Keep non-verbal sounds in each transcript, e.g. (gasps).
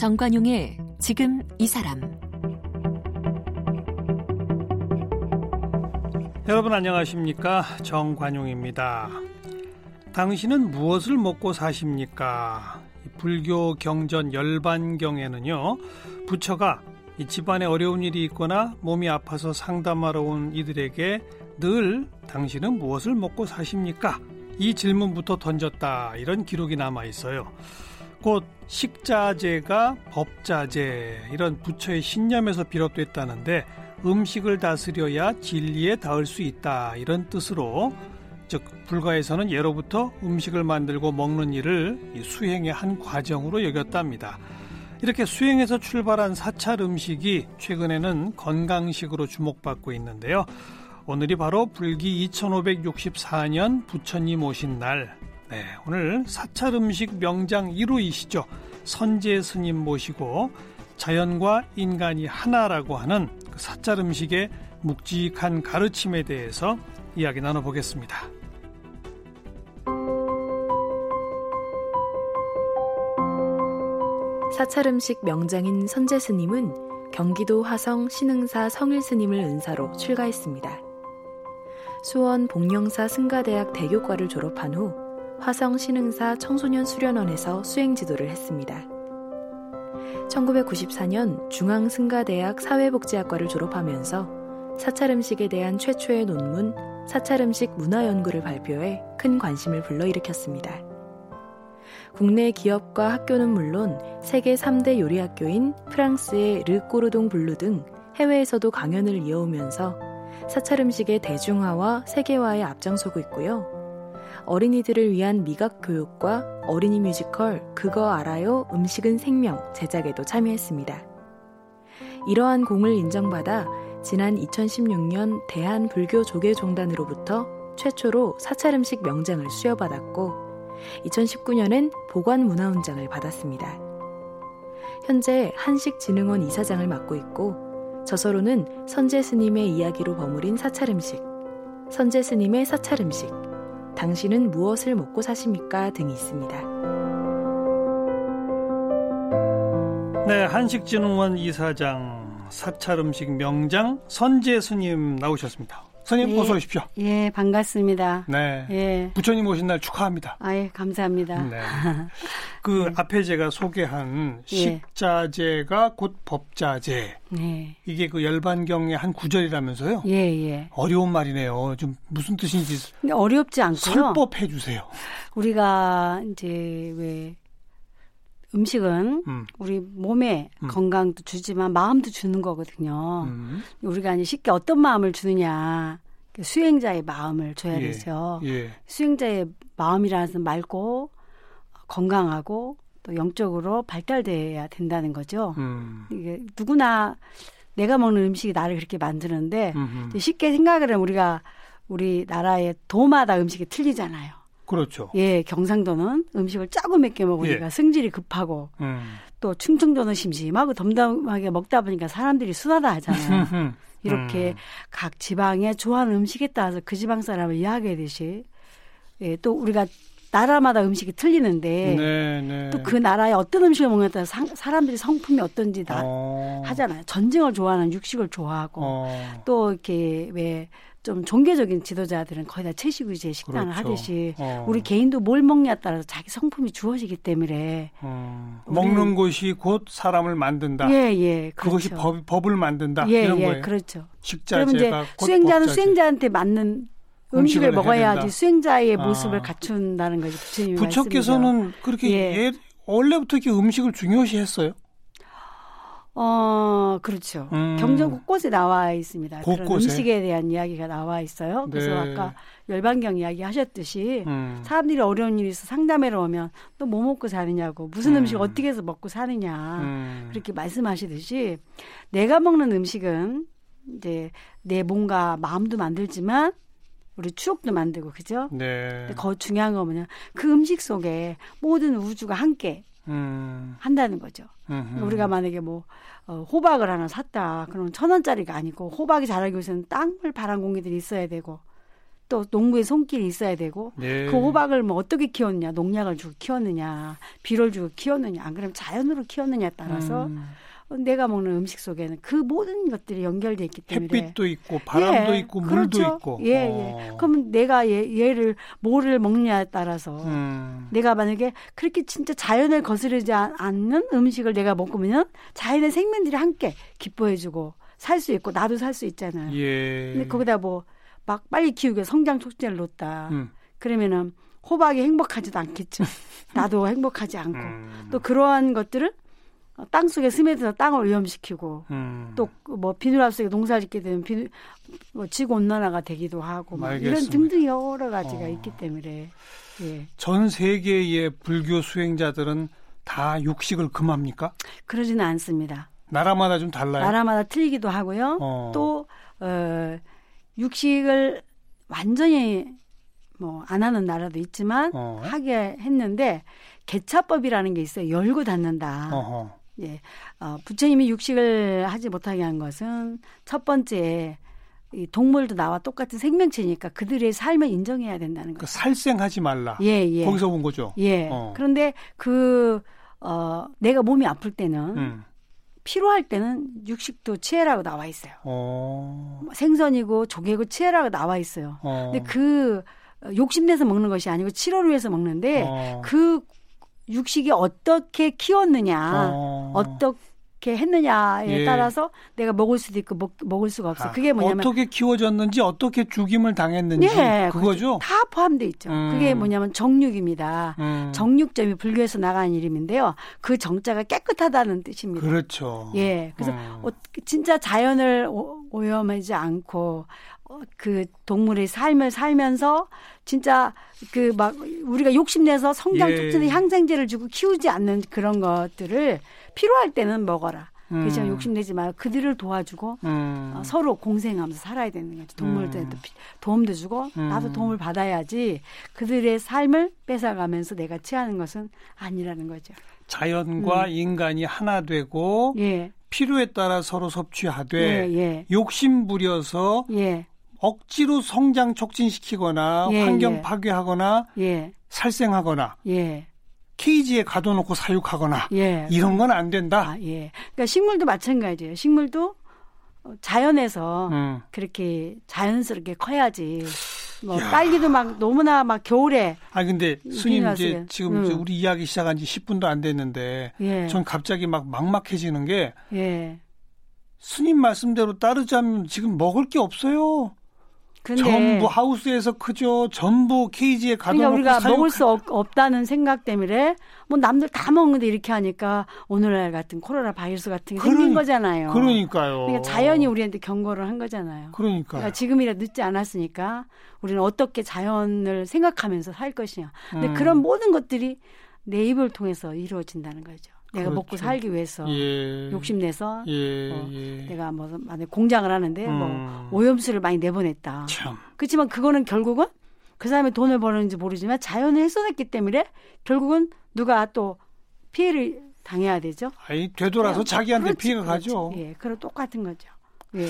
정관용의 지금 이 사람 여러분 안녕하십니까 정관용입니다. 당신은 무엇을 먹고 사십니까? 불교 경전 열반경에는요 부처가 이 집안에 어려운 일이 있거나 몸이 아파서 상담하러 온 이들에게 늘 당신은 무엇을 먹고 사십니까? 이 질문부터 던졌다 이런 기록이 남아 있어요. 곧 식자재가 법자재 이런 부처의 신념에서 비롯됐다는데 음식을 다스려야 진리에 닿을 수 있다 이런 뜻으로 즉 불가에서는 예로부터 음식을 만들고 먹는 일을 수행의 한 과정으로 여겼답니다. 이렇게 수행에서 출발한 사찰 음식이 최근에는 건강식으로 주목받고 있는데요. 오늘이 바로 불기 2564년 부처님 오신 날. 네, 오늘 사찰 음식 명장 1호이시죠. 선제 스님 모시고 자연과 인간이 하나라고 하는 그 사찰 음식의 묵직한 가르침에 대해서 이야기 나눠보겠습니다. 사찰 음식 명장인 선제 스님은 경기도 화성 신흥사 성일 스님을 은사로 출가했습니다. 수원 봉녕사 승가대학 대교과를 졸업한 후 화성 신흥사 청소년 수련원에서 수행 지도를 했습니다. 1994년 중앙승가대학 사회복지학과를 졸업하면서 사찰 음식에 대한 최초의 논문 사찰 음식 문화 연구를 발표해 큰 관심을 불러일으켰습니다. 국내 기업과 학교는 물론 세계 3대 요리 학교인 프랑스의 르 꼬르동 블루 등 해외에서도 강연을 이어오면서 사찰 음식의 대중화와 세계화에 앞장서고 있고요. 어린이들을 위한 미각 교육과 어린이 뮤지컬 그거 알아요 음식은 생명 제작에도 참여했습니다. 이러한 공을 인정받아 지난 2016년 대한 불교 조계 종단으로부터 최초로 사찰 음식 명장을 수여받았고 2019년엔 보관 문화훈장을 받았습니다. 현재 한식진흥원 이사장을 맡고 있고 저서로는 선제 스님의 이야기로 버무린 사찰 음식, 선제 스님의 사찰 음식, 당신은 무엇을 먹고 사십니까 등이 있습니다. 네, 한식진흥원 이사장 사찰 음식 명장 선제 스님 나오셨습니다. 선생님 예, 어서 오십시오. 예, 반갑습니다. 네. 예. 부처님 오신 날 축하합니다. 아, 예, 감사합니다. 네. (laughs) 그 네. 앞에 제가 소개한 예. 식자재가 곧 법자재. 네. 이게 그 열반경의 한 구절이라면서요? 예, 예. 어려운 말이네요. 좀 무슨 뜻인지. 근데 어렵지 않고요. 설법해 주세요. 우리가 이제 왜 음식은 음. 우리 몸에 음. 건강도 주지만 마음도 주는 거거든요. 음. 우리가 이제 쉽게 어떤 마음을 주느냐. 그 수행자의 마음을 줘야 예. 되죠. 예. 수행자의 마음이라는 맑고 건강하고 또 영적으로 발달돼야 된다는 거죠. 음. 이게 누구나 내가 먹는 음식이 나를 그렇게 만드는데 쉽게 생각을 하면 우리가 우리 나라의 도마다 음식이 틀리잖아요. 그렇죠. 예, 경상도는 음식을 짜고 맵게 먹으니까 예. 승질이 급하고 음. 또 충청도는 심심하고 덤덤하게 먹다 보니까 사람들이 순하다 하잖아요. (laughs) 이렇게 음. 각 지방에 좋아하는 음식에 따라서 그 지방 사람을 이야기하듯이 예, 또 우리가 나라마다 음식이 틀리는데 네, 네. 또그 나라의 어떤 음식을 먹느냐에 따라 사, 사람들이 성품이 어떤지 다 어. 하잖아요. 전쟁을 좋아하는 육식을 좋아하고 어. 또 이렇게 왜 좀 종교적인 지도자들은 거의 다 채식 위주의 식단을 그렇죠. 하듯이 어. 우리 개인도 뭘 먹냐에 따라서 자기 성품이 주어지기 때문에 어. 먹는 것이 곧 사람을 만든다. 예, 예. 그렇죠. 그것이 법, 법을 만든다. 예, 이런 예, 거예요. 그렇죠. 식자재가 수행자는 법자재. 수행자한테 맞는 음식을 먹어야지 수행자의 아. 모습을 갖춘다는 거죠. 부처님이 부처께서는 그렇게 예. 원래부터 이렇게 음식을 중요시했어요. 어, 그렇죠. 음. 경전 곳곳에 나와 있습니다. 곳곳에? 그런 음식에 대한 이야기가 나와 있어요. 그래서 네. 아까 열반경 이야기 하셨듯이 음. 사람들이 어려운 일이 있어 상담회로 오면 또 뭐 먹고 사느냐고 무슨 음. 식 어떻게 해서 먹고 사느냐 음. 그렇게 말씀하시듯이 내가 먹는 음식은 이제 내 몸과 마음도 만들지만 우리 추억도 만들고 그죠? 네. 더 중요한 건 뭐냐 그 음식 속에 모든 우주가 함께 음. 한다는 거죠. 음흠. 우리가 만약에 뭐 어, 호박을 하나 샀다. 그러면 천 원짜리가 아니고 호박이 자라기 위해서는 땅을 바란 공기들이 있어야 되고 또 농부의 손길이 있어야 되고 네. 그 호박을 뭐 어떻게 키웠느냐 농약을 주고 키웠느냐 비료를 주고 키웠느냐 안 그러면 자연으로 키웠느냐에 따라서 음. 내가 먹는 음식 속에는 그 모든 것들이 연결돼 있기 때문에 햇빛도 있고 바람도 예, 있고 물도 그렇죠. 있고 예, 예. 어. 그러면 내가 얘, 얘를 뭐를 먹느냐에 따라서 음. 내가 만약에 그렇게 진짜 자연을 거스르지 않는 음식을 내가 먹으면 자연의 생명들이 함께 기뻐해주고 살 수 있고 나도 살 수 있잖아요. 예. 근데 거기다 뭐 막 빨리 키우게 성장 촉진을 놓다. 음. 그러면은 호박이 행복하지도 않겠죠. (laughs) 나도 행복하지 않고 음. 또 그러한 것들은 땅 속에 스며들어 땅을 오염시키고 음. 또뭐 비누하우스에 농사 짓게 되면 비누 뭐 지구 온난화가 되기도 하고 뭐 이런 등등 여러 가지가 어. 있기 때문에 예. 전 세계의 불교 수행자들은 다 육식을 금합니까? 그러지는 않습니다. 나라마다 좀 달라요. 나라마다 틀리기도 하고요. 어. 또 어, 육식을 완전히 뭐 안 하는 나라도 있지만 어. 하게 했는데 개차법이라는 게 있어요. 열고 닫는다. 어허. 예. 어, 부처님이 육식을 하지 못하게 한 것은 첫 번째 이 동물도 나와 똑같은 생명체니까 그들의 삶을 인정해야 된다는 거죠. 그 살생하지 말라. 예, 예. 거기서 본 거죠. 예. 어. 그런데 그, 어, 내가 몸이 아플 때는 음. 피로할 때는 육식도 취해라고 나와 있어요. 어. 생선이고 조개고 취해라고 나와 있어요. 어. 근데 그 욕심내서 먹는 것이 아니고 치료를 위해서 먹는데 어. 그 육식이 어떻게 키웠느냐, 어. 떻게 했느냐에 예. 따라서 내가 먹을 수도 있고 먹, 먹을 수가 없어. 아, 그게 뭐냐면 어떻게 키워졌는지 어떻게 죽임을 당했는지 예, 그거죠. 다 포함돼 있죠. 음. 그게 뭐냐면 정육입니다. 음. 정육점이 불교에서 나가는 이름인데요. 그 정자가 깨끗하다는 뜻입니다. 그렇죠. 예, 그래서 음. 어, 진짜 자연을 오, 오염하지 않고 그 동물의 삶을 살면서 진짜 그 막 우리가 욕심내서 성장 촉진의 예. 향생제를 주고 키우지 않는 그런 것들을 필요할 때는 먹어라. 음. 그렇죠. 욕심내지 말고 그들을 도와주고 음. 어, 서로 공생하면서 살아야 되는 거죠. 동물들한테 음. 도움도 주고 음. 나도 도움을 받아야지 그들의 삶을 뺏어가면서 내가 취하는 것은 아니라는 거죠. 자연과 음. 인간이 하나 되고 예. 필요에 따라 서로 섭취하되 예, 예. 욕심 부려서 예. 억지로 성장 촉진시키거나 예, 환경 예. 파괴하거나 예. 살생하거나 예. 케이지에 가둬놓고 사육하거나 예. 이런 건 안 된다. 아, 예. 그러니까 식물도 마찬가지예요. 식물도 자연에서 음. 그렇게 자연스럽게 커야지. 뭐 야. 딸기도 막 너무나 막 겨울에. 아 근데 스님 이제 지금 음. 우리 이야기 시작한 지 10분도 안 됐는데 예. 전 갑자기 막 막막해지는 게 예. 스님 말씀대로 따르자면 지금 먹을 게 없어요. 전부 하우스에서 크죠. 전부 케이지에 가둬놓고 그러니까 우리가 사육... 먹을 수 없, 다는 생각 때문에 뭐 남들 다 먹는데 이렇게 하니까 오늘날 같은 코로나 바이러스 같은 게 그러니, 생긴 거잖아요. 그러니까요. 그러니까 자연이 우리한테 경고를 한 거잖아요. 그러니까. 그러니까 지금이라 늦지 않았으니까 우리는 어떻게 자연을 생각하면서 살 것이냐. 근데 음. 그런 모든 것들이 내 입을 통해서 이루어진다는 거죠. 내가 그렇죠. 먹고 살기 위해서 예. 욕심내서 예. 어, 예. 내가 뭐 만약 공장을 하는데 뭐 음. 뭐 오염수를 많이 내보냈다. 참. 그렇지만 그거는 결국은 그 사람이 돈을 버는지 모르지만 자연을 훼손했기 때문에 결국은 누가 또 피해를 당해야 되죠. 아니 되돌아서 자기한테 그렇지, 피해가 그렇지. 가죠. 예, 그럼 똑같은 거죠. 예.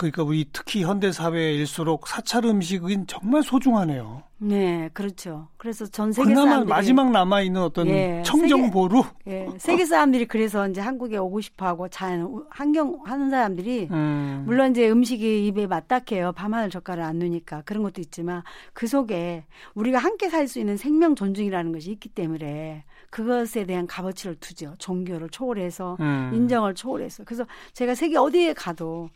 그러니까 우리 특히 현대 사회일수록 사찰 음식은 정말 소중하네요. 네, 그렇죠. 그래서 전 세계 그나마 사람들이 마지막 남아 있는 어떤 예, 청정보루. 세계, 예, 세계 사람들이 그래서 이제 한국에 오고 싶어하고 자연 환경 하는 사람들이 음. 물론 이제 음식이 입에 맞닥해요. 밤하늘 젓갈을 안 누니까 그런 것도 있지만 그 속에 우리가 함께 살 수 있는 생명 존중이라는 것이 있기 때문에 그것에 대한 값어치를 두죠. 종교를 초월해서 음. 인정을 초월해서 그래서 제가 세계 어디에 가도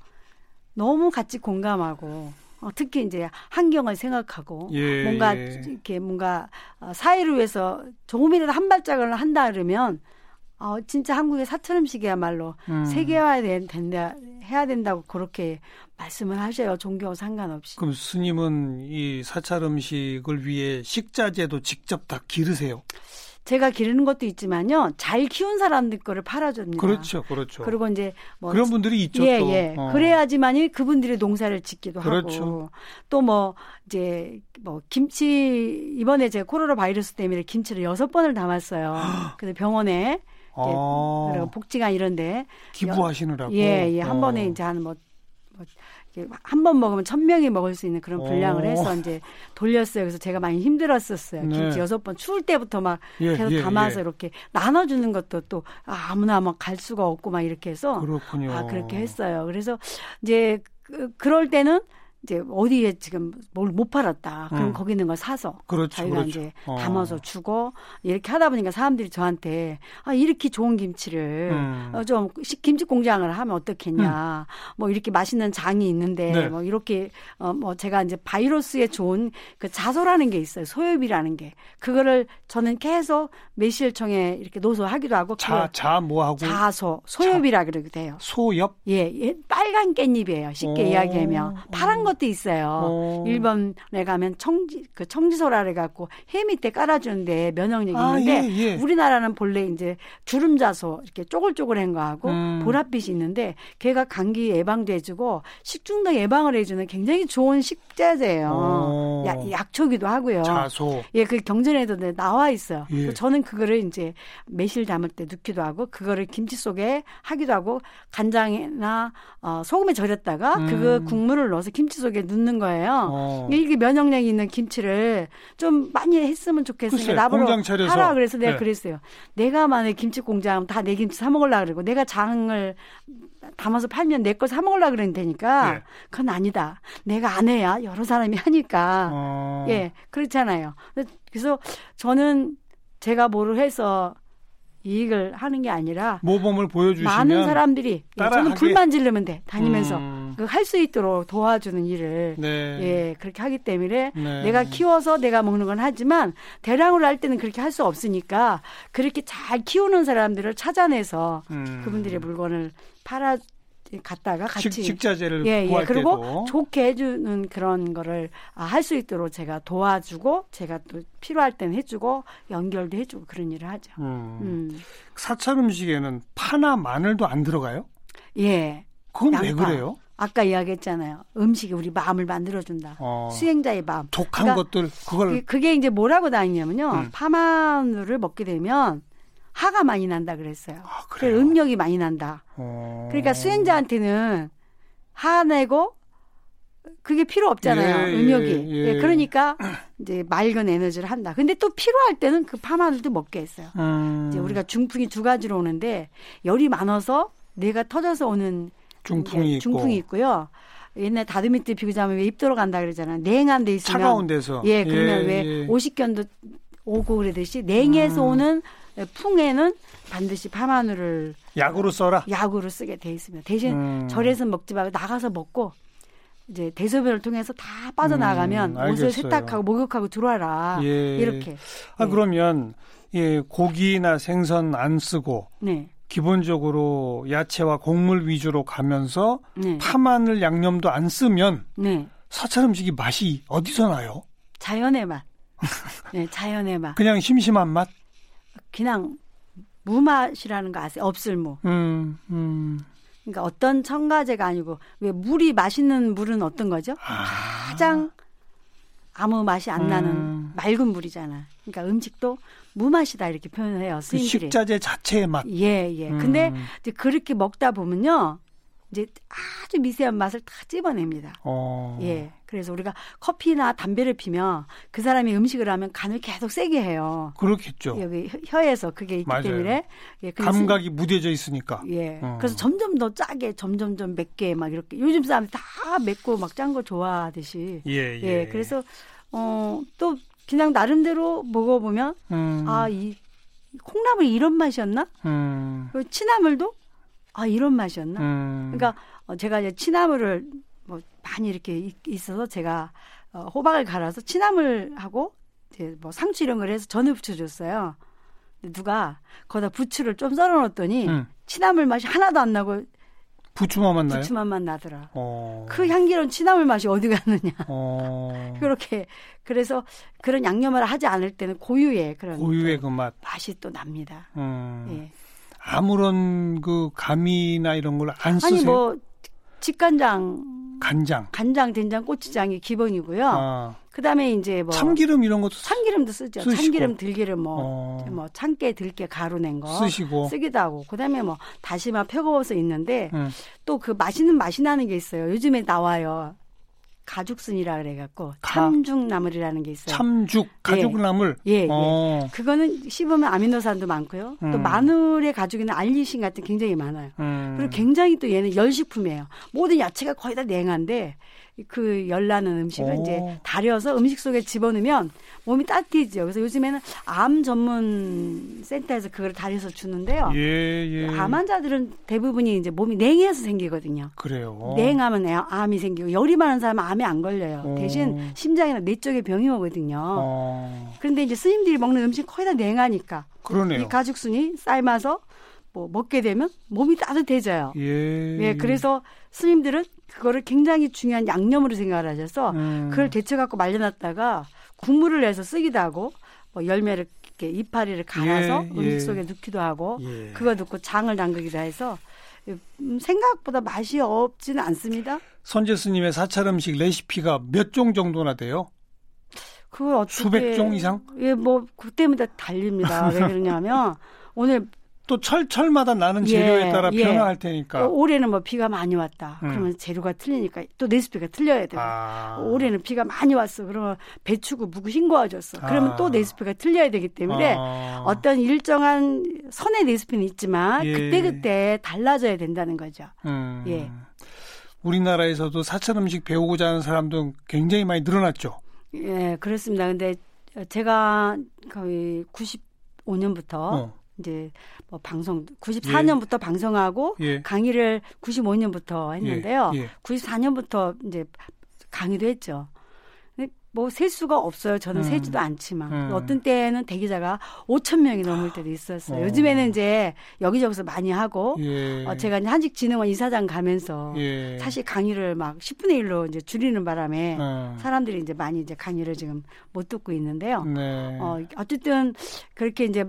너무 같이 공감하고 어, 특히 이제 환경을 생각하고 예, 뭔가 예. 이렇게 뭔가 어, 사회를 위해서 조금이라도 한 발짝을 한다 그러면 어, 진짜 한국의 사찰 음식이야말로 음. 세계화해야 된다 해야 된다고 그렇게 말씀을 하셔요 종교 상관없이. 그럼 스님은 이 사찰 음식을 위해 식자재도 직접 다 기르세요? 제가 기르는 것도 있지만요. 잘 키운 사람들 거를 팔아줍니다. 그렇죠, 그렇죠. 그리고 이제 뭐 그런 분들이 있죠. 예, 또. 예. 어. 그래야지만이 그분들이 농사를 짓기도 그렇죠. 하고 또 뭐 이제 뭐 김치 이번에 제가 코로나 바이러스 때문에 김치를 여섯 번을 담았어요. (gasps) 근데 병원에 아. 그리고 복지관 이런데 기부하시느라고. 예, 예. 한 어. 번에 이제 한뭐 한 번 먹으면 천 명이 먹을 수 있는 그런 분량을 오. 해서 이제 돌렸어요. 그래서 제가 많이 힘들었었어요. 네. 김치 여섯 번 추울 때부터 막 예, 계속 예, 담아서 예. 이렇게 나눠주는 것도 또 아무나 막 갈 수가 없고 막 이렇게 해서 그렇군요. 아 그렇게 했어요. 그래서 이제 그, 그럴 때는 이제 어디에 지금 뭘 못 팔았다. 그럼 음. 거기 있는 걸 사서 그렇죠, 저희가 그렇죠. 이제 어. 담아서 주고 이렇게 하다 보니까 사람들이 저한테 아 이렇게 좋은 김치를 음. 어, 좀 김치 공장을 하면 어떻겠냐. 음. 뭐 이렇게 맛있는 장이 있는데 네. 뭐 이렇게 어 뭐 제가 이제 바이러스에 좋은 그 자소라는 게 있어요. 소엽이라는 게 그거를 저는 계속 매실청에 이렇게 노소하기도 하고 자자 뭐하고 자소 소엽이라 그러게 돼요. 소엽? 예, 예 빨간 깻잎이에요. 쉽게 오. 이야기하면 파란 것 것도 있어요. 오. 일본에 가면 청지 그 청지소라 그래 갖고 해 밑에 깔아 주는데 면역력이 아, 있는데 예, 예. 우리나라는 본래 이제 주름자소 이렇게 쪼글쪼글한 거하고 음. 보랏빛이 있는데 걔가 감기 예방도 해 주고 식중독 예방을 해 주는 굉장히 좋은 식자재예요. 야, 약초기도 하고요. 자소. 예, 그 경전에도 나와 있어요. 예. 저는 그거를 이제 매실 담을 때 넣기도 하고 그거를 김치 속에 하기도 하고 간장이나 어, 소금에 절였다가 음. 그거 국물을 넣어서 김치 속에 넣는 거예요. 어. 이게 면역력이 있는 김치를 좀 많이 했으면 좋겠으니까 나보러 하라 그래서 내가 네. 그랬어요. 내가 만약 에 김치 공장 다 내 김치 사 먹으려 그러고 내가 장을 담아서 팔면 내 거 사 먹으려 그러면 되니까 네. 그건 아니다. 내가 안 해야 여러 사람이 하니까 어. 예 그렇잖아요. 그래서 저는 제가 뭐를 해서 이익을 하는 게 아니라 모범을 보여주시면 많은 사람들이 예, 저는 불만 지르면 돼 다니면서 음. 그 할 수 있도록 도와주는 일을 네. 예 그렇게 하기 때문에 네. 내가 키워서 내가 먹는 건 하지만 대량으로 할 때는 그렇게 할 수 없으니까 그렇게 잘 키우는 사람들을 찾아내서 음. 그분들의 물건을 팔아 갔다가 같이 식, 자재를 예, 예. 그리고 때도. 좋게 해주는 그런 거를 아, 할 수 있도록 제가 도와주고 제가 또 필요할 때는 해주고 연결도 해주고 그런 일을 하죠. 음. 음. 사찰 음식에는 파나 마늘도 안 들어가요? 예. 그건 양파. 왜 그래요? 아까 이야기했잖아요. 음식이 우리 마음을 만들어준다. 어. 수행자의 마음. 독한 그러니까 것들 그걸 그게 이제 뭐라고 다니냐면요. 음. 파마늘을 먹게 되면 화가 많이 난다 그랬어요. 아, 그래요? 음력이 많이 난다. 어... 그러니까 수행자한테는 화내고 그게 필요 없잖아요. 예. 예, 예. 예, 그러니까 이제 맑은 에너지를 한다. 근데 또 필요할 때는 그 파마늘도 먹게 했어요. 음... 이제 우리가 중풍이 두 가지로 오는데 열이 많아서 뇌가 터져서 오는 중풍이, 중풍이 있고. 있고요. 옛날 다드미트 비교자면 왜입 들어간다 그러잖아요. 냉한 데 있으면 차가운 데서 예 그러면 예, 왜 예. 오십견도 오고 그러듯이 냉에서 음. 오는 풍에는 반드시 파마늘을 약으로 써라. 약으로 쓰게 돼 있습니다. 대신 음. 절에서 먹지 말고 나가서 먹고 이제 대소변을 통해서 다 빠져나가면 음, 옷을 세탁하고 목욕하고 들어와라. 예. 이렇게. 아 예. 그러면 예 고기나 생선 안 쓰고 네. 기본적으로 야채와 곡물 위주로 가면서 네. 파마늘 양념도 안 쓰면 네. 사찰 음식이 맛이 어디서 나요? 자연의 맛. (laughs) 네, 자연의 맛. 그냥 심심한 맛? 그냥 무맛이라는 거 아세요? 없을무. 음, 음. 그러니까 어떤 첨가제가 아니고 왜 물이 맛있는 물은 어떤 거죠? 아. 가장 아무 맛이 안 나는 음. 맑은 물이잖아. 그러니까 음식도 무맛이다 이렇게 표현해요. 그 스님들이. 그 식자재 자체의 맛. 예, 예. 음. 근데 이제 그렇게 먹다 보면요. 이제 아주 미세한 맛을 다 찝어냅니다. 어. 예. 그래서 우리가 커피나 담배를 피면 그 사람이 음식을 하면 간을 계속 세게 해요. 그렇겠죠. 여기 혀에서 그게 있기 맞아요. 때문에 예, 감각이 무뎌져 있으니까. 예. 어. 그래서 점점 더 짜게, 점점 점 맵게 막 이렇게 요즘 사람들 다 맵고 막 짠 거 좋아하듯이. 예, 예. 예. 그래서 어또 그냥 나름대로 먹어보면 음. 아이 콩나물이 이런 맛이었나? 음. 취나물도 아 이런 맛이었나? 음. 그러니까 어, 제가 이제 취나물을 뭐 많이 이렇게 있어서 제가 어, 호박을 갈아서 취나물하고 이제 뭐 상추 이런 걸 해서 전을 부쳐줬어요. 누가 거기다 부추를 좀 썰어놓었더니 음. 취나물 맛이 하나도 안 나고 부추만만 나요? 부추만만 나더라. 어. 그 향기로운 취나물 맛이 어디 가느냐. 어. (laughs) 그렇게 그래서 그런 양념을 하지 않을 때는 고유의 그런 고유의 그 맛. 맛이 또 납니다. 음. 예. 아무런 그 감이나 이런 걸 안 쓰세요? 아니 뭐 직간장, 간장, 간장, 된장, 고추장이 기본이고요. 아. 그다음에 이제 뭐 참기름 이런 것도 참기름도 쓰죠. 쓰시고. 참기름, 들기름 뭐, 어. 뭐 참깨, 들깨 가루 낸 거 쓰시고 쓰기도 하고 그다음에 뭐 다시마 표고버섯 있는데 음. 또그 맛있는 맛이 나는 게 있어요. 요즘에 나와요. 가죽순이라 그래갖고 가- 참죽나물이라는 게 있어요. 참죽 가죽나물 예, 예. 어. 그거는 씹으면 아미노산도 많고요. 또 음. 마늘의 가죽에는 알리신 같은 게 굉장히 많아요. 음. 그리고 굉장히 또 얘는 열식품이에요. 모든 야채가 거의 다 냉한데 그 열나는 음식을 오. 이제 달여서 음식 속에 집어넣으면 몸이 따뜻해지죠. 그래서 요즘에는 암 전문 센터에서 그걸 달여서 주는데요. 예, 예. 암 환자들은 대부분이 이제 몸이 냉해서 생기거든요. 그래요. 냉하면 애- 암이 생기고 열이 많은 사람은 암에 안 걸려요. 오. 대신 심장이나 뇌 쪽에 병이 오거든요. 어. 그런데 이제 스님들이 먹는 음식 거의 다 냉하니까 그러네요. 이 가죽순이 삶아서 뭐 먹게 되면 몸이 따뜻해져요. 예. 예, 그래서 스님들은 그거를 굉장히 중요한 양념으로 생각을 하셔서 음. 그걸 데쳐 갖고 말려놨다가 국물을 내서 쓰기도 하고 뭐 열매를 이렇게 이파리를 갈아서 예, 음식 예. 속에 넣기도 하고 예. 그거 넣고 장을 담그기도 해서 음, 생각보다 맛이 없지는 않습니다. 선제 스님의 사찰 음식 레시피가 몇 종 정도나 돼요? 그걸 어떻게 수백 종 이상? 예, 뭐 그때마다 달립니다. 왜 (laughs) 그러냐면 오늘 또 철철마다 나는 재료에 예, 따라 예. 변화할 테니까. 어, 올해는 뭐 비가 많이 왔다. 음. 그러면 재료가 틀리니까 또 레시피가 틀려야 돼요. 아. 올해는 비가 많이 왔어. 그러면 배추고 무고 싱거워졌어. 그러면 아. 또 레시피가 틀려야 되기 때문에 아. 어떤 일정한 선의 레시피는 있지만 예. 그때그때 달라져야 된다는 거죠. 음. 예. 우리나라에서도 사찰 음식 배우고자 하는 사람도 굉장히 많이 늘어났죠. 예, 그렇습니다. 근데 제가 거의 95년부터 어. 이제 뭐 방송 94년부터 방송하고 예. 강의를 95년부터 했는데요. 예, 예. 94년부터 이제 강의도 했죠. 근데 뭐 세수가 없어요. 저는 음. 세지도 않지만 음. 어떤 때는 대기자가 5천 명이 넘을 때도 있었어요. 어. 요즘에는 이제 여기저기서 많이 하고 예. 어, 제가 이제 한직진흥원 이사장 가면서 예. 사실 강의를 막 10분의 1로 이제 줄이는 바람에 어. 사람들이 이제 많이 이제 강의를 지금 못 듣고 있는데요. 네. 어, 어쨌든 그렇게 이제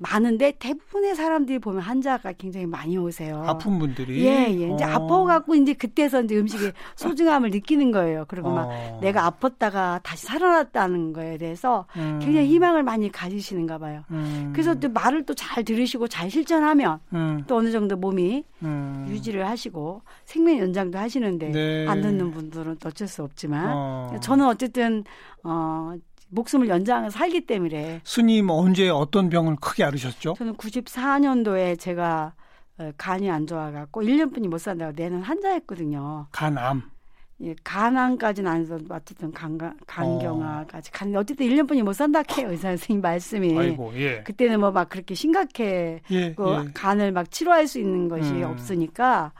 많은데 대부분의 사람들이 보면 한자가 굉장히 많이 오세요. 아픈 분들이 예, 예. 이제 어. 아파갖고 이제 그때서 이제 음식의 (laughs) 소중함을 느끼는 거예요. 그리고 막 어. 내가 아팠다가 다시 살아났다는 거에 대해서 음. 굉장히 희망을 많이 가지시는가 봐요. 음. 그래서 또 말을 또 잘 들으시고 잘 실천하면 음. 또 어느 정도 몸이 음. 유지를 하시고 생명 연장도 하시는데 네. 안 듣는 분들은 또 어쩔 수 없지만 어. 저는 어쨌든 어 목숨을 연장을 살기 때문에 스님 언제 어떤 병을 크게 앓으셨죠? 저는 94년도에 제가 어, 간이 안 좋아갖고 1년뿐이 못 산다고 내는 환자였거든요. 간암. 예, 간암까지는 안 해서 어쨌든 간경화까지 갔는데 어쨌든 1년뿐이 못 산다 해요 의사 선생님 말씀이. 아이고 예. 그때는 뭐 막 그렇게 심각해 예. 그 예. 간을 막 치료할 수 있는 것이 음. 없으니까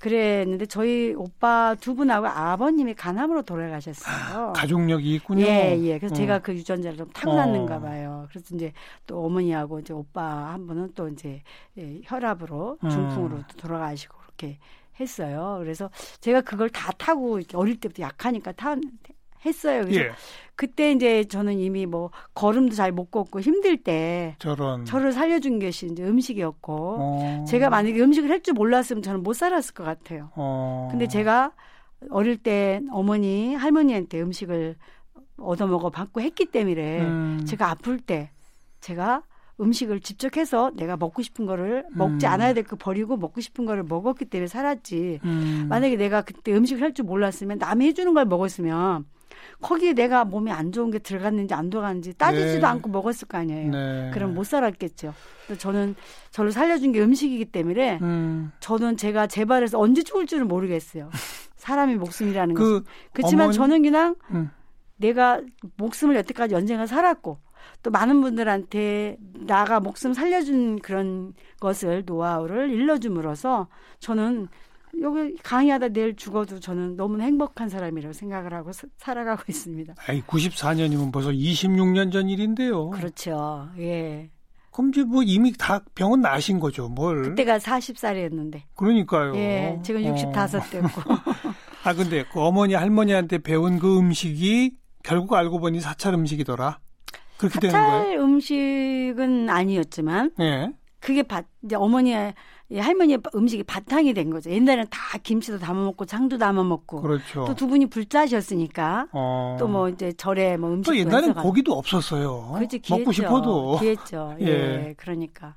그랬는데 저희 오빠 두 분하고 아버님이 간암으로 돌아가셨어요. 가족력이 있군요. 예, 예. 그래서 어. 제가 그 유전자를 좀 타고났는가 어. 봐요. 그래서 이제 또 어머니하고 이제 오빠 한 분은 또 이제 예, 혈압으로 음. 중풍으로 또 돌아가시고 그렇게 했어요. 그래서 제가 그걸 다 타고 어릴 때부터 약하니까 타 했어요. 그래서 예. 그때 이제 저는 이미 뭐 걸음도 잘 못 걷고 힘들 때 저런. 저를 살려준 것이 이제 음식이었고 어. 제가 만약에 음식을 할 줄 몰랐으면 저는 못 살았을 것 같아요. 어. 근데 제가 어릴 때 어머니 할머니한테 음식을 얻어 먹어 받고 했기 때문에 음. 제가 아플 때 제가 음식을 직접 해서 내가 먹고 싶은 거를 먹지 음. 않아야 될 거 버리고 먹고 싶은 거를 먹었기 때문에 살았지. 음. 만약에 내가 그때 음식을 할 줄 몰랐으면 남이 해주는 걸 먹었으면 거기에 내가 몸에 안 좋은 게 들어갔는지 안 들어갔는지 따지지도 네. 않고 먹었을 거 아니에요. 네. 그럼 못 살았겠죠. 저는 저를 살려준 게 음식이기 때문에 음. 저는 제가 재발해서 언제 죽을 줄은 모르겠어요. 사람의 목숨이라는 그 것은. 그렇지만 어머니- 저는 그냥 음. 내가 목숨을 여태까지 연장을 살았고 또 많은 분들한테 나가 목숨 살려준 그런 것을 노하우를 일러줌으로써 저는 여기 강의하다 내일 죽어도 저는 너무 행복한 사람이라고 생각을 하고 사- 살아가고 있습니다. 아이 94년이면 벌써 26년 전 일인데요. 그렇죠. 예. 그럼 이제 뭐 이미 다 병은 나신 거죠. 뭘? 그때가 40살이었는데. 그러니까요. 예. 지금 어. 65 됐고. (laughs) 아 근데 그 어머니 할머니한테 배운 그 음식이 결국 알고 보니 사찰 음식이더라. 그렇게 되는 거예요. 사찰 음식은 아니었지만 예. 그게 바, 이제 어머니의 예, 할머니 음식이 바탕이 된 거죠. 옛날에는 다 김치도 담아 먹고 장도 담아 먹고. 그렇죠. 또 두 분이 불자셨으니까. 어. 또뭐 이제 절에 뭐 음식. 또 옛날엔 고기도 없었어요. 그렇지, 먹고 싶어도. 귀했죠. (laughs) 예. 예. 그러니까.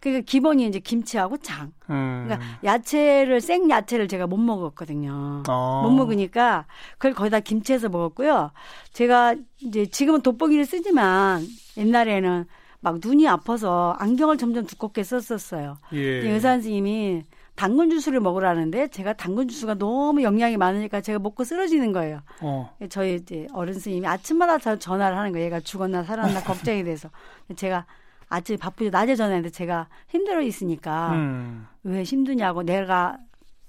그러니까 기본이 이제 김치하고 장. 음. 그러니까 야채를 생 야채를 제가 못 먹었거든요. 어. 못 먹으니까 그걸 거의 다 김치에서 먹었고요. 제가 이제 지금은 돋보기를 쓰지만 옛날에는 막 눈이 아파서 안경을 점점 두껍게 썼었어요. 예. 의사 선생님이 당근 주스를 먹으라는데 제가 당근 주스가 너무 영양이 많으니까 제가 먹고 쓰러지는 거예요. 어. 저희 이제 어른 스님이 아침마다 전화를 하는 거예요. 얘가 죽었나 살았나 (laughs) 걱정이 돼서 제가 아침 바쁘죠 낮에 전화했는데 제가 힘들어 있으니까 음. 왜 힘드냐고 내가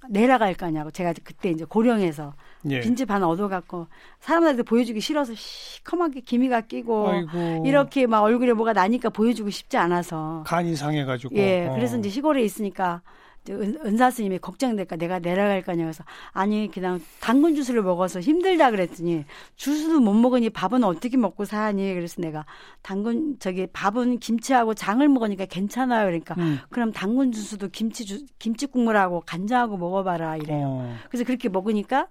내려갈 거냐고 제가 그때 이제 고령에서 예. 빈집 하나 얻어갖고 사람들한테 보여주기 싫어서 시커멓게 기미가 끼고 아이고. 이렇게 막 얼굴에 뭐가 나니까 보여주고 싶지 않아서 간이 상해가지고 예 어. 그래서 이제 시골에 있으니까 은, 사 스님이 걱정될까 내가 내려갈 거냐 그래서 아니 그냥 당근 주스를 먹어서 힘들다 그랬더니 주스도 못 먹으니 밥은 어떻게 먹고 사니 그래서 내가 당근 저기 밥은 김치하고 장을 먹으니까 괜찮아요 그러니까 음. 그럼 당근 주스도 김치 주 김치 국물하고 간장하고 먹어봐라 이래요 어. 그래서 그렇게 먹으니까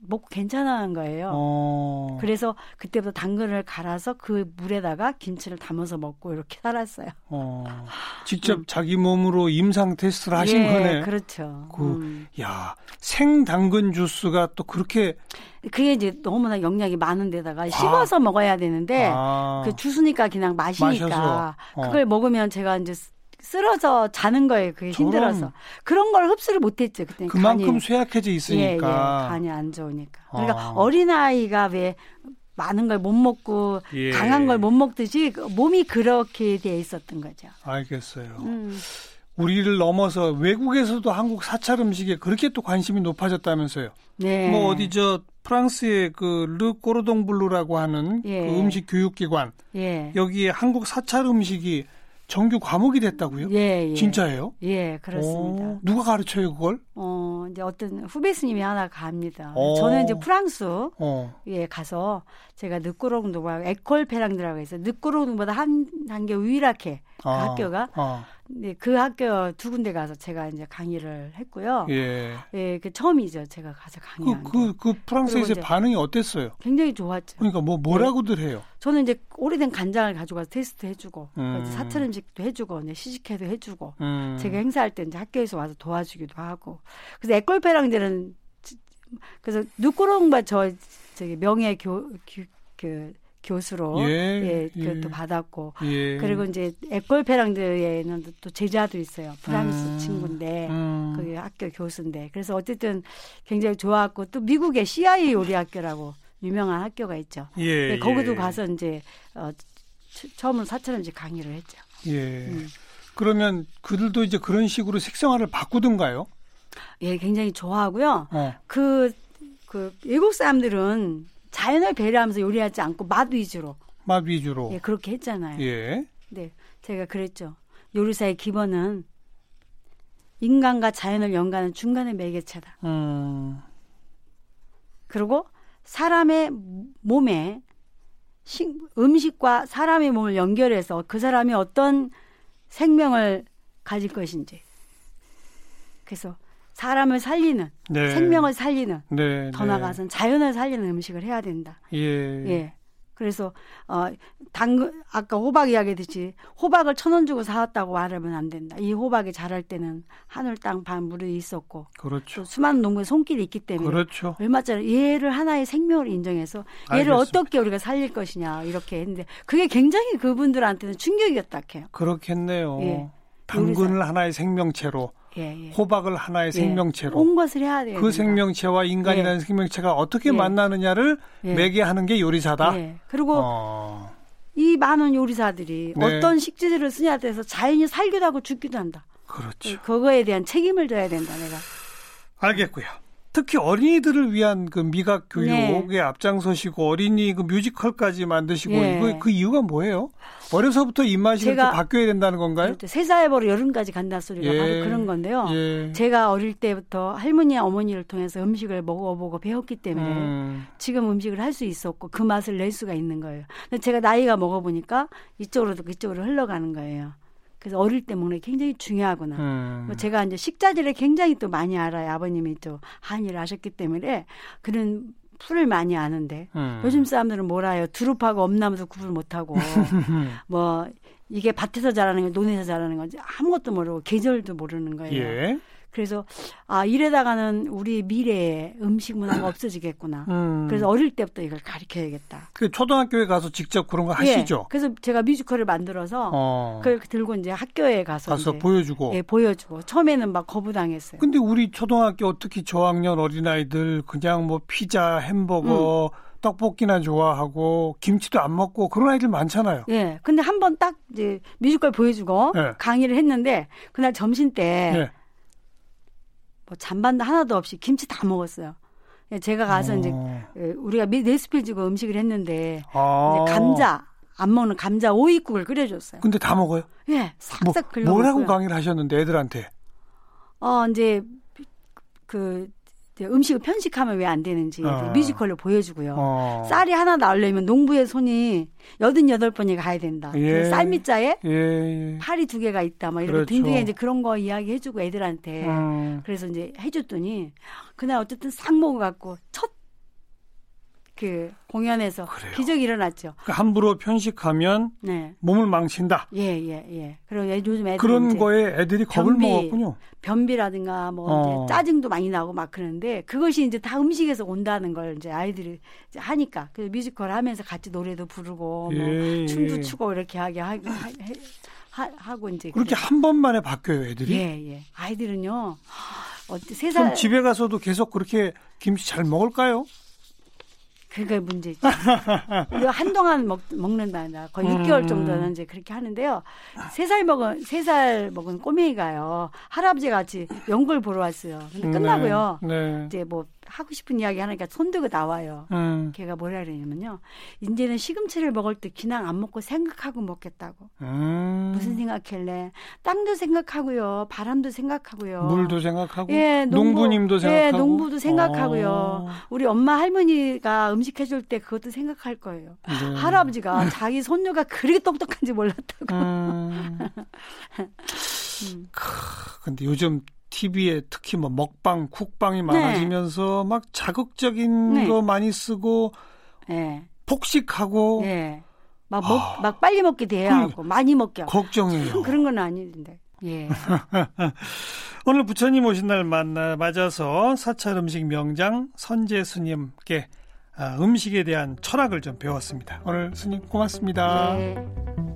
먹고 괜찮은 거예요. 어. 그래서 그때부터 당근을 갈아서 그 물에다가 김치를 담아서 먹고 이렇게 (laughs) 살았어요. 어. (laughs) 직접 음. 자기 몸으로 임상 테스트를 하신 예, 거네. 그렇죠. 그, 음. 야, 생 당근 주스가 또 그렇게 그게 이제 너무나 영양이 많은 데다가 아. 씹어서 먹어야 되는데 아. 그 주스니까 그냥 마시니까 어. 그걸 먹으면 제가 이제 쓰러져 자는 거예요. 그게 힘들어서. 그런 걸 흡수를 못했죠. 그때 그만큼 간이. 쇠약해져 있으니까. 예, 예, 간이 안 좋으니까. 그러니까 아. 어린 아이가 왜 많은 걸 못 먹고 예. 강한 걸 못 먹듯이 몸이 그렇게 돼 있었던 거죠. 알겠어요. 음. 우리를 넘어서 외국에서도 한국 사찰 음식에 그렇게 또 관심이 높아졌다면서요. 네. 뭐 어디 저 프랑스의 그 르 꼬르동 블루라고 하는 예. 그 음식 교육기관 예. 여기에 한국 사찰 음식이 정규 과목이 됐다고요? 예, 예. 진짜예요? 예, 그렇습니다. 오, 누가 가르쳐요, 그걸? 어, 이제 어떤 후배 스님이 하나 갑니다. 오. 어. 저는 이제 프랑스 어. 예, 가서 제가 르 꼬르동도 가 에콜 페랑디라고 해서 르 꼬르동보다 한 단계 위라고 해 그 아, 학교가 아. 네, 그 학교 두 군데 가서 제가 이제 강의를 했고요. 예. 예, 그 처음이죠. 제가 가서 강의한 그, 그, 그 프랑스에서 반응이 어땠어요? 굉장히 좋았죠. 그러니까 뭐 뭐라고들 네. 해요? 저는 이제 오래된 간장을 가져가서 테스트 해주고 음. 사찰 음식도 해주고 이제 시식회도 해주고 음. 제가 행사할 때 이제 학교에서 와서 도와주기도 하고 그래서 에콜페랑들은 그래서 누꾸롱바 저 저기 명예 교, 교, 그 교수로 예, 예 그것도 예. 받았고 예. 그리고 이제 에콜 페랑드에는 또 제자도 있어요 프랑스 음. 친구인데 음. 그 학교 교수인데 그래서 어쨌든 굉장히 좋았고 또 미국의 CIA 요리 학교라고 유명한 학교가 있죠. 예, 네, 거기도 예. 가서 이제 어, 처음으로 이제 강의를 했죠. 예. 음. 그러면 그들도 이제 그런 식으로 식생활을 바꾸던가요? 예, 굉장히 좋아하고요. 어. 그, 그, 외국 사람들은 자연을 배려하면서 요리하지 않고 맛 위주로. 맛 위주로. 예, 그렇게 했잖아요. 예. 네. 제가 그랬죠. 요리사의 기본은 인간과 자연을 연관하는 중간의 매개체다. 음. 그리고 사람의 몸에 음식과 사람의 몸을 연결해서 그 사람이 어떤 생명을 가질 것인지. 그래서 사람을 살리는 네. 생명을 살리는 네, 더 네. 나가서는 자연을 살리는 음식을 해야 된다. 예. 예. 그래서 어 당근 아까 호박 이야기했듯이 호박을 천 원 주고 사왔다고 말하면 안 된다. 이 호박이 자랄 때는 하늘 땅 반 물이 있었고 그렇죠. 또 수많은 농부의 손길이 있기 때문에 그렇죠. 얼마 전에 얘를 하나의 생명을 인정해서 얘를 알겠습니다. 어떻게 우리가 살릴 것이냐 이렇게 했는데 그게 굉장히 그분들한테는 충격이었다 해요. 그렇겠네요. 예. 당근을 하나의 생명체로 예, 예. 호박을 하나의 예. 생명체로 온 것을 해야 돼요. 그 생명체와 인간이라는 예. 생명체가 어떻게 예. 만나느냐를 매개하는 게 요리사다. 그리고 어. 이 많은 요리사들이 네. 어떤 식재료를 쓰냐에 대해서 자연이 살기도 하고 죽기도 한다. 그렇죠. 그거에 대한 책임을 져야 된다, 내가. 알겠고요. 특히 어린이들을 위한 그 미각 교육에 네. 앞장서시고 어린이 그 뮤지컬까지 만드시고 네. 이거 그 이유가 뭐예요? 어려서부터 입맛이 이렇게 바뀌어야 된다는 건가요? 세 살 버로 여름까지 간다 소리가 예. 바로 그런 건데요. 예. 제가 어릴 때부터 할머니 어머니를 통해서 음식을 먹어보고 배웠기 때문에 음. 지금 음식을 할 수 있었고 그 맛을 낼 수가 있는 거예요. 근데 제가 나이가 먹어보니까 이쪽으로도 그쪽으로 흘러가는 거예요. 그래서 어릴 때 먹는 게 굉장히 중요하구나. 음. 뭐 제가 이제 식자재를 굉장히 또 많이 알아요. 아버님이 또 한의를 하셨기 때문에 그런 풀을 많이 아는데 음. 요즘 사람들은 뭐라요? 두릅하고 엄나무도 구분 못하고 (laughs) 뭐 이게 밭에서 자라는 건 논에서 자라는 건지 아무것도 모르고 계절도 모르는 거예요. 예. 그래서 아 이래다가는 우리 미래에 음식 문화가 없어지겠구나. 음. 그래서 어릴 때부터 이걸 가르쳐야겠다. 그 초등학교에 가서 직접 그런 거 예. 하시죠? 예. 그래서 제가 뮤지컬을 만들어서 어. 그걸 들고 이제 학교에 가서 가서 보여주고 예, 보여주고 처음에는 막 거부당했어요. 근데 우리 초등학교 특히 저학년 어린아이들 그냥 뭐 피자, 햄버거 음. 떡볶이나 좋아하고 김치도 안 먹고 그런 아이들 많잖아요. 예. 근데 한 번 딱 이제 뮤지컬 보여주고 예. 강의를 했는데 그날 점심 때 예. 뭐 잔반도 하나도 없이 김치 다 먹었어요. 예, 제가 가서 어. 이제 예, 우리가 네스필 주고 음식을 했는데 아. 이제 감자 안 먹는 감자 오이국을 끓여줬어요. 근데 다 먹어요? 예, 싹싹 뭐. 뭐라고 강의를 하셨는데 애들한테? 어 이제 그 음식을 편식하면 왜 안 되는지 어. 뮤지컬로 보여주고요. 어. 쌀이 하나 나오려면 농부의 손이 여든 여덟 번이 가야 된다. 예. 그 쌀밑자에 예, 예. 팔이 두 개가 있다. 뭐 이런 그렇죠. 등등의 이제 그런 거 이야기해주고 애들한테 음. 그래서 이제 해줬더니 그날 어쨌든 싹 먹어갖고 첫 그 공연에서 그래요. 기적이 일어났죠. 그러니까 함부로 편식하면 네. 몸을 망친다. 예, 예, 예. 그리고 요즘 애들 그런 거에 애들이 겁을 변비, 먹었군요. 변비라든가 뭐 어. 짜증도 많이 나고 막 그러는데 그것이 이제 다 음식에서 온다는 걸 이제 아이들이 이제 하니까 그 뮤지컬 하면서 같이 노래도 부르고 뭐 예, 뭐 춤도 예. 추고 이렇게 하게 하, 하, 하 고 이제 그렇게 그래. 한 번만에 바뀌어요, 애들이? 예, 예. 아이들은요. 어, 세 살. 집에 가서도 계속 그렇게 김치 잘 먹을까요? 그게 문제지. 이거 한동안 먹, 먹는다. 거의 음. 6개월 정도는 이제 그렇게 하는데요. 3살 먹은, 3살 먹은 꼬맹이가요. 할아버지 같이 연극을 보러 왔어요. 근데 끝나고요. 네. 네. 이제 뭐 하고 싶은 이야기 하니까 손들고 나와요. 음. 걔가 뭐라 그러냐면요. 이제는 시금치를 먹을 때 그냥 안 먹고 생각하고 먹겠다고. 음. 무슨 생각할래? 땅도 생각하고요. 바람도 생각하고요. 물도 생각하고. 예, 농부, 님도 예, 생각하고. 예, 농부도 생각하고요. 어. 우리 엄마 할머니가 음식 해줄 때 그것도 생각할 거예요. 네. 할아버지가 (laughs) 자기 손녀가 그렇게 똑똑한지 몰랐다고. (laughs) 음. 음. 근데 요즘 TV에 특히 뭐 먹방, 쿡방이 네. 많아지면서 네. 막 자극적인 네. 거 많이 쓰고 네. 폭식하고 네. 막, 먹, 아. 막 빨리 먹게 돼야 하고 그 많이 먹게 하고. 걱정해요. 그런 건 아닌데. 예. (laughs) 오늘 부처님 오신 날 만나 맞아서 사찰 음식 명장 선제 스님께 아, 음식에 대한 철학을 좀 배웠습니다. 오늘 스님 고맙습니다. 네.